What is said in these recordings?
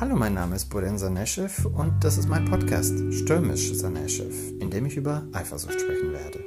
Hallo, mein Name ist Boden Saneshev und das ist mein Podcast Stürmisch Saneshev, in dem ich über Eifersucht sprechen werde.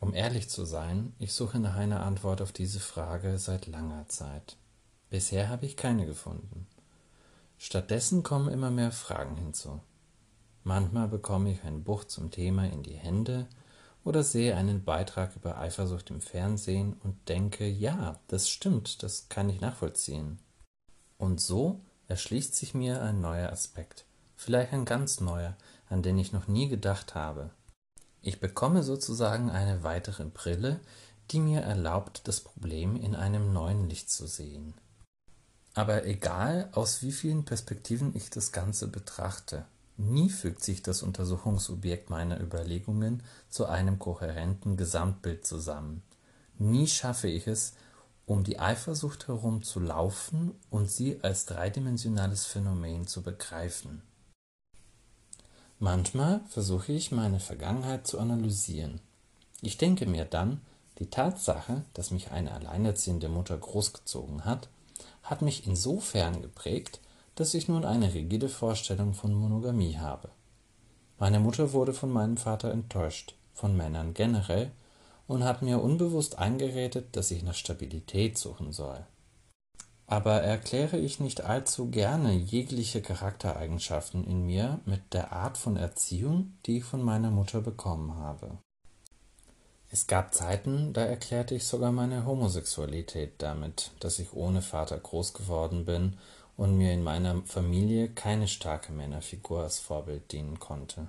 Um ehrlich zu sein, ich suche nach einer Antwort auf diese Frage seit langer Zeit. Bisher habe ich keine gefunden. Stattdessen kommen immer mehr Fragen hinzu. Manchmal bekomme ich ein Buch zum Thema in die Hände oder sehe einen Beitrag über Eifersucht im Fernsehen und denke, ja, das stimmt, das kann ich nachvollziehen. Und so erschließt sich mir ein neuer Aspekt, vielleicht ein ganz neuer, an den ich noch nie gedacht habe. Ich bekomme sozusagen eine weitere Brille, die mir erlaubt, das Problem in einem neuen Licht zu sehen. Aber egal, aus wie vielen Perspektiven ich das Ganze betrachte, Nie fügt sich das Untersuchungsobjekt meiner Überlegungen zu einem kohärenten Gesamtbild zusammen. Nie schaffe ich es, um die Eifersucht herum zu laufen und sie als dreidimensionales Phänomen zu begreifen. Manchmal versuche ich meine Vergangenheit zu analysieren. Ich denke mir dann, die Tatsache, dass mich eine alleinerziehende Mutter großgezogen hat, hat mich insofern geprägt, dass ich nun eine rigide Vorstellung von Monogamie habe. Meine Mutter wurde von meinem Vater enttäuscht, von Männern generell, und hat mir unbewusst eingeredet, dass ich nach Stabilität suchen soll. Aber erkläre ich nicht allzu gerne jegliche Charaktereigenschaften in mir mit der Art von Erziehung, die ich von meiner Mutter bekommen habe. Es gab Zeiten, da erklärte ich sogar meine Homosexualität damit, dass ich ohne Vater groß geworden bin und mir in meiner Familie keine starke Männerfigur als Vorbild dienen konnte.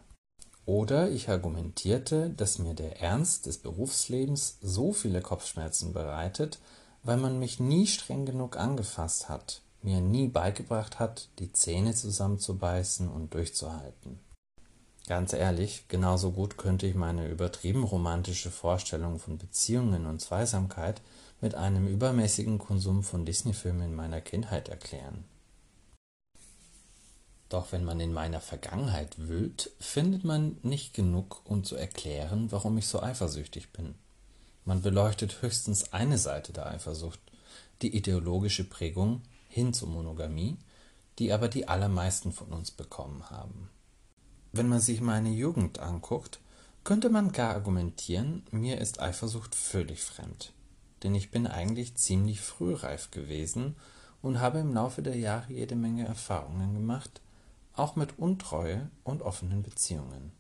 Oder ich argumentierte, dass mir der Ernst des Berufslebens so viele Kopfschmerzen bereitet, weil man mich nie streng genug angefasst hat, mir nie beigebracht hat, die Zähne zusammenzubeißen und durchzuhalten. Ganz ehrlich, genauso gut könnte ich meine übertrieben romantische Vorstellung von Beziehungen und Zweisamkeit mit einem übermäßigen Konsum von Disney-Filmen in meiner Kindheit erklären. Doch wenn man in meiner Vergangenheit wühlt, findet man nicht genug, um zu erklären, warum ich so eifersüchtig bin. Man beleuchtet höchstens eine Seite der Eifersucht, die ideologische Prägung hin zur Monogamie, die aber die allermeisten von uns bekommen haben. Wenn man sich meine Jugend anguckt, könnte man gar argumentieren, mir ist Eifersucht völlig fremd. Denn ich bin eigentlich ziemlich frühreif gewesen und habe im Laufe der Jahre jede Menge Erfahrungen gemacht, auch mit Untreue und offenen Beziehungen.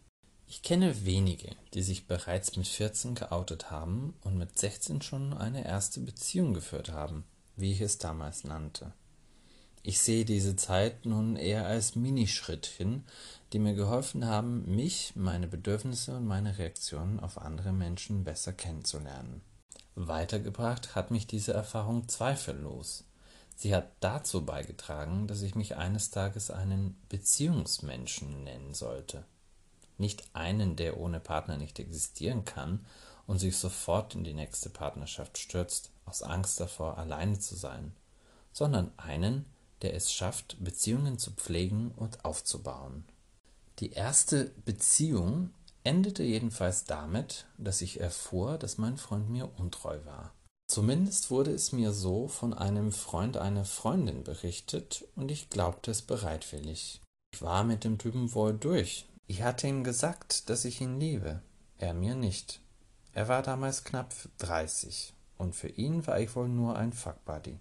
Ich kenne wenige, die sich bereits mit 14 geoutet haben und mit 16 schon eine erste Beziehung geführt haben, wie ich es damals nannte. Ich sehe diese Zeit nun eher als Minischrittchen, die mir geholfen haben, mich, meine Bedürfnisse und meine Reaktionen auf andere Menschen besser kennenzulernen. Weitergebracht hat mich diese Erfahrung zweifellos. Sie hat dazu beigetragen, dass ich mich eines Tages einen Beziehungsmenschen nennen sollte. Nicht einen, der ohne Partner nicht existieren kann und sich sofort in die nächste Partnerschaft stürzt, aus Angst davor, alleine zu sein, sondern einen, der es schafft, Beziehungen zu pflegen und aufzubauen. Die erste Beziehung endete jedenfalls damit, dass ich erfuhr, dass mein Freund mir untreu war. Zumindest wurde es mir so von einem Freund einer Freundin berichtet, und ich glaubte es bereitwillig. Ich war mit dem Typen wohl durch. Ich hatte ihm gesagt, dass ich ihn liebe, er mir nicht. Er war damals knapp dreißig, und für ihn war ich wohl nur ein Fuckbuddy,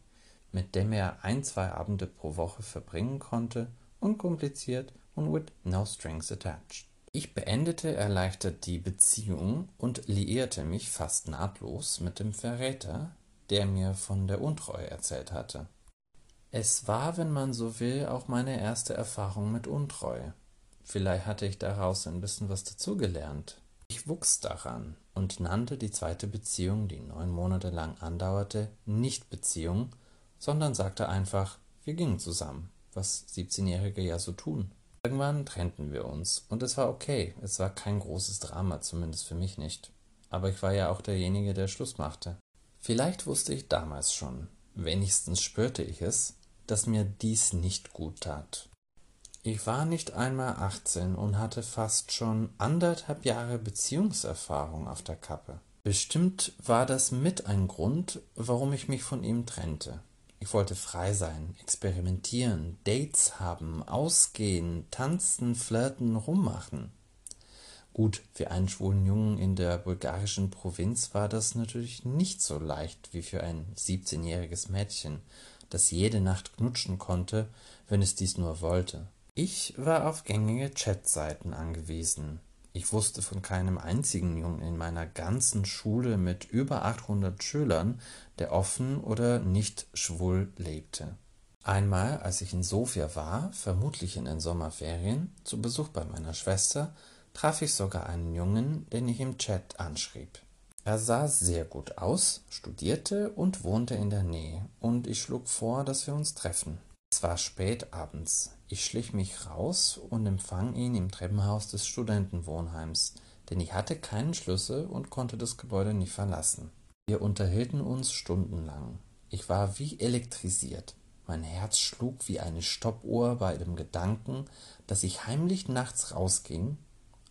mit dem er ein, zwei Abende pro Woche verbringen konnte, unkompliziert und with no strings attached. Ich beendete erleichtert die Beziehung und liierte mich fast nahtlos mit dem Verräter, der mir von der Untreue erzählt hatte. Es war, wenn man so will, auch meine erste Erfahrung mit Untreue. Vielleicht hatte ich daraus ein bisschen was dazugelernt. Ich wuchs daran und nannte die zweite Beziehung, die neun Monate lang andauerte, nicht Beziehung, sondern sagte einfach, wir gingen zusammen, was 17-Jährige ja so tun. Irgendwann trennten wir uns, und es war okay, es war kein großes Drama, zumindest für mich nicht. Aber ich war ja auch derjenige, der Schluss machte. Vielleicht wusste ich damals schon, wenigstens spürte ich es, dass mir dies nicht gut tat. Ich war nicht einmal achtzehn und hatte fast schon anderthalb Jahre Beziehungserfahrung auf der Kappe. Bestimmt war das mit ein Grund, warum ich mich von ihm trennte. Ich wollte frei sein, experimentieren, Dates haben, ausgehen, tanzen, flirten, rummachen. Gut, für einen schwulen Jungen in der bulgarischen Provinz war das natürlich nicht so leicht wie für ein 17-jähriges Mädchen, das jede Nacht knutschen konnte, wenn es dies nur wollte. Ich war auf gängige Chatseiten angewiesen. Ich wusste von keinem einzigen Jungen in meiner ganzen Schule mit über 800 Schülern, der offen oder nicht schwul lebte. Einmal, als ich in Sofia war, vermutlich in den Sommerferien, zu Besuch bei meiner Schwester, traf ich sogar einen Jungen, den ich im Chat anschrieb. Er sah sehr gut aus, studierte und wohnte in der Nähe, und ich schlug vor, dass wir uns treffen. Es war spät abends. Ich schlich mich raus und empfang ihn im Treppenhaus des Studentenwohnheims, denn ich hatte keinen Schlüssel und konnte das Gebäude nicht verlassen. Wir unterhielten uns stundenlang. Ich war wie elektrisiert. Mein Herz schlug wie eine Stoppuhr bei dem Gedanken, dass ich heimlich nachts rausging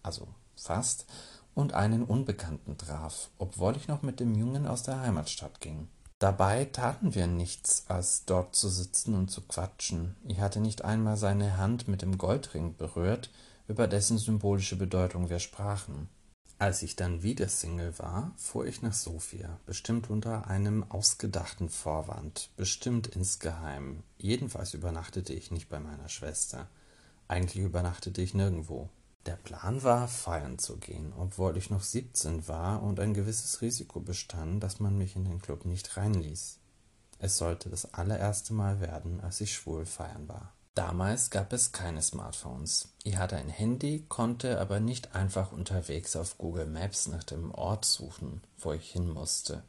also fast, und einen Unbekannten traf, obwohl ich noch mit dem Jungen aus der Heimatstadt ging. Dabei taten wir nichts, als dort zu sitzen und zu quatschen. Ich hatte nicht einmal seine Hand mit dem Goldring berührt, über dessen symbolische Bedeutung wir sprachen. Als ich dann wieder Single war, fuhr ich nach Sofia, bestimmt unter einem ausgedachten Vorwand, bestimmt insgeheim. Jedenfalls übernachtete ich nicht bei meiner Schwester. Eigentlich übernachtete ich nirgendwo. Der Plan war, feiern zu gehen, obwohl ich noch siebzehn war und ein gewisses Risiko bestand, dass man mich in den Club nicht reinließ. Es sollte das allererste Mal werden, als ich schwul feiern war. Damals gab es keine Smartphones. Ich hatte ein Handy, konnte aber nicht einfach unterwegs auf Google Maps nach dem Ort suchen, wo ich hin musste,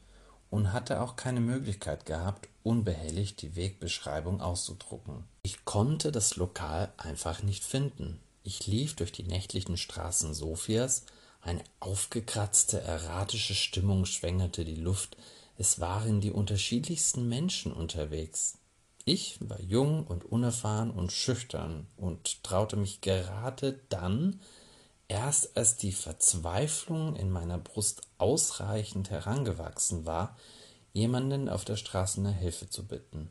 und hatte auch keine Möglichkeit gehabt, unbehelligt die Wegbeschreibung auszudrucken. Ich konnte das Lokal einfach nicht finden. Ich lief durch die nächtlichen Straßen Sofias, eine aufgekratzte, erratische Stimmung schwängerte die Luft, es waren die unterschiedlichsten Menschen unterwegs. Ich war jung und unerfahren und schüchtern und traute mich gerade dann, erst als die Verzweiflung in meiner Brust ausreichend herangewachsen war, jemanden auf der Straße nach Hilfe zu bitten.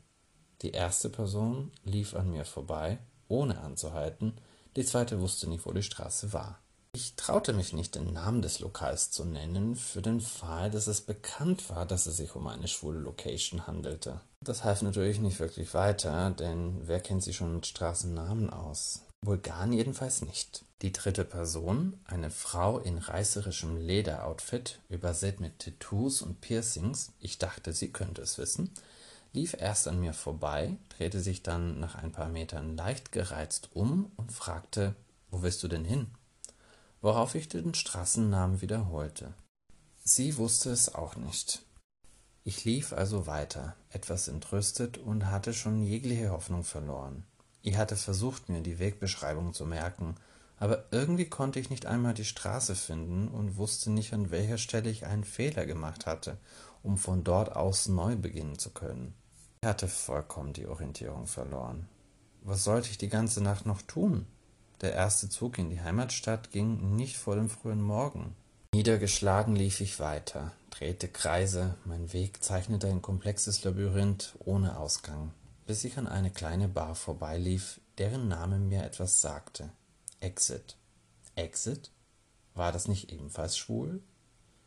Die erste Person lief an mir vorbei, ohne anzuhalten, die zweite wusste nicht, wo die Straße war. Ich traute mich nicht, den Namen des Lokals zu nennen, für den Fall, dass es bekannt war, dass es sich um eine schwule Location handelte. Das half natürlich nicht wirklich weiter, denn wer kennt sich schon mit Straßennamen aus? Bulgaren jedenfalls nicht. Die dritte Person, eine Frau in reißerischem Lederoutfit, übersät mit Tattoos und Piercings, ich dachte, sie könnte es wissen, lief erst an mir vorbei, drehte sich dann nach ein paar Metern leicht gereizt um und fragte, wo willst du denn hin? Worauf ich den Straßennamen wiederholte. Sie wusste es auch nicht. Ich lief also weiter, etwas entrüstet und hatte schon jegliche Hoffnung verloren. Ich hatte versucht, mir die Wegbeschreibung zu merken, aber irgendwie konnte ich nicht einmal die Straße finden und wusste nicht, an welcher Stelle ich einen Fehler gemacht hatte, um von dort aus neu beginnen zu können. Ich hatte vollkommen die Orientierung verloren. Was sollte ich die ganze Nacht noch tun? Der erste Zug in die Heimatstadt ging nicht vor dem frühen Morgen. Niedergeschlagen lief ich weiter, drehte Kreise, mein Weg zeichnete ein komplexes Labyrinth ohne Ausgang, bis ich an eine kleine Bar vorbeilief, deren Name mir etwas sagte. Exit. Exit? War das nicht ebenfalls schwul?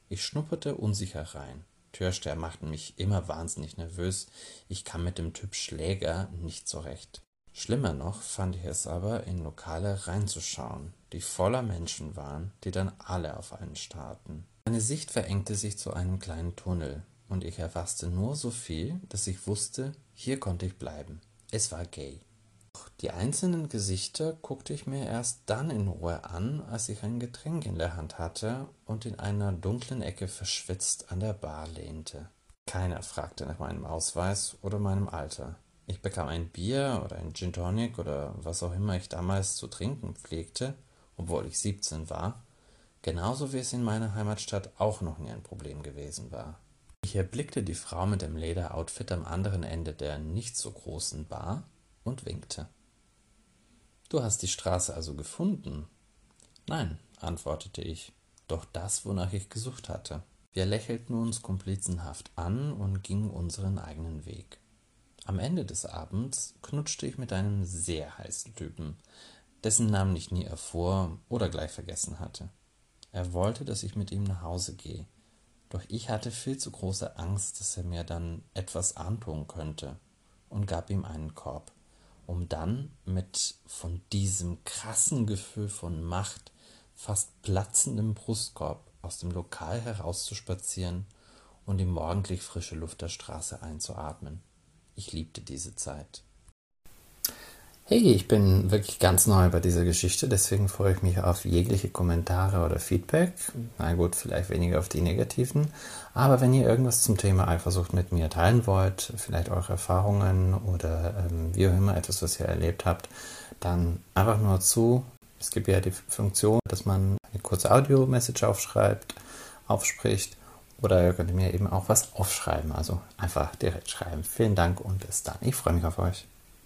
Ich schnupperte unsicher rein. Türsteher machten mich immer wahnsinnig nervös. Ich kam mit dem Typ Schläger nicht zurecht. Schlimmer noch fand ich es aber, in Lokale reinzuschauen, die voller Menschen waren, die dann alle auf einen starrten. Meine Sicht verengte sich zu einem kleinen Tunnel, und ich erfasste nur so viel, dass ich wusste, hier konnte ich bleiben. Es war gay. Die einzelnen Gesichter guckte ich mir erst dann in Ruhe an, als ich ein Getränk in der Hand hatte und in einer dunklen Ecke verschwitzt an der Bar lehnte. Keiner fragte nach meinem Ausweis oder meinem Alter. Ich bekam ein Bier oder ein Gin Tonic oder was auch immer ich damals zu trinken pflegte, obwohl ich siebzehn war, genauso wie es in meiner Heimatstadt auch noch nie ein Problem gewesen war. Ich erblickte die Frau mit dem Lederoutfit am anderen Ende der nicht so großen Bar und winkte. Du hast die Straße also gefunden? Nein, antwortete ich, doch das, wonach ich gesucht hatte. Wir lächelten uns komplizenhaft an und gingen unseren eigenen Weg. Am Ende des Abends knutschte ich mit einem sehr heißen Typen, dessen Namen ich nie erfuhr oder gleich vergessen hatte. Er wollte, dass ich mit ihm nach Hause gehe, doch ich hatte viel zu große Angst, dass er mir dann etwas antun könnte und gab ihm einen Korb, um dann mit von diesem krassen Gefühl von Macht fast platzendem Brustkorb aus dem Lokal herauszuspazieren und die morgendlich frische Luft der Straße einzuatmen. Ich liebte diese Zeit. Hey, ich bin wirklich ganz neu bei dieser Geschichte, deswegen freue ich mich auf jegliche Kommentare oder Feedback. Na gut, vielleicht weniger auf die negativen. Aber wenn ihr irgendwas zum Thema Eifersucht mit mir teilen wollt, vielleicht eure Erfahrungen oder ähm, wie auch immer etwas, was ihr erlebt habt, dann einfach nur zu. Es gibt ja die Funktion, dass man eine kurze Audio-Message aufschreibt, aufspricht. Oder ihr könnt mir eben auch was aufschreiben. Also einfach direkt schreiben. Vielen Dank und bis dann. Ich freue mich auf euch.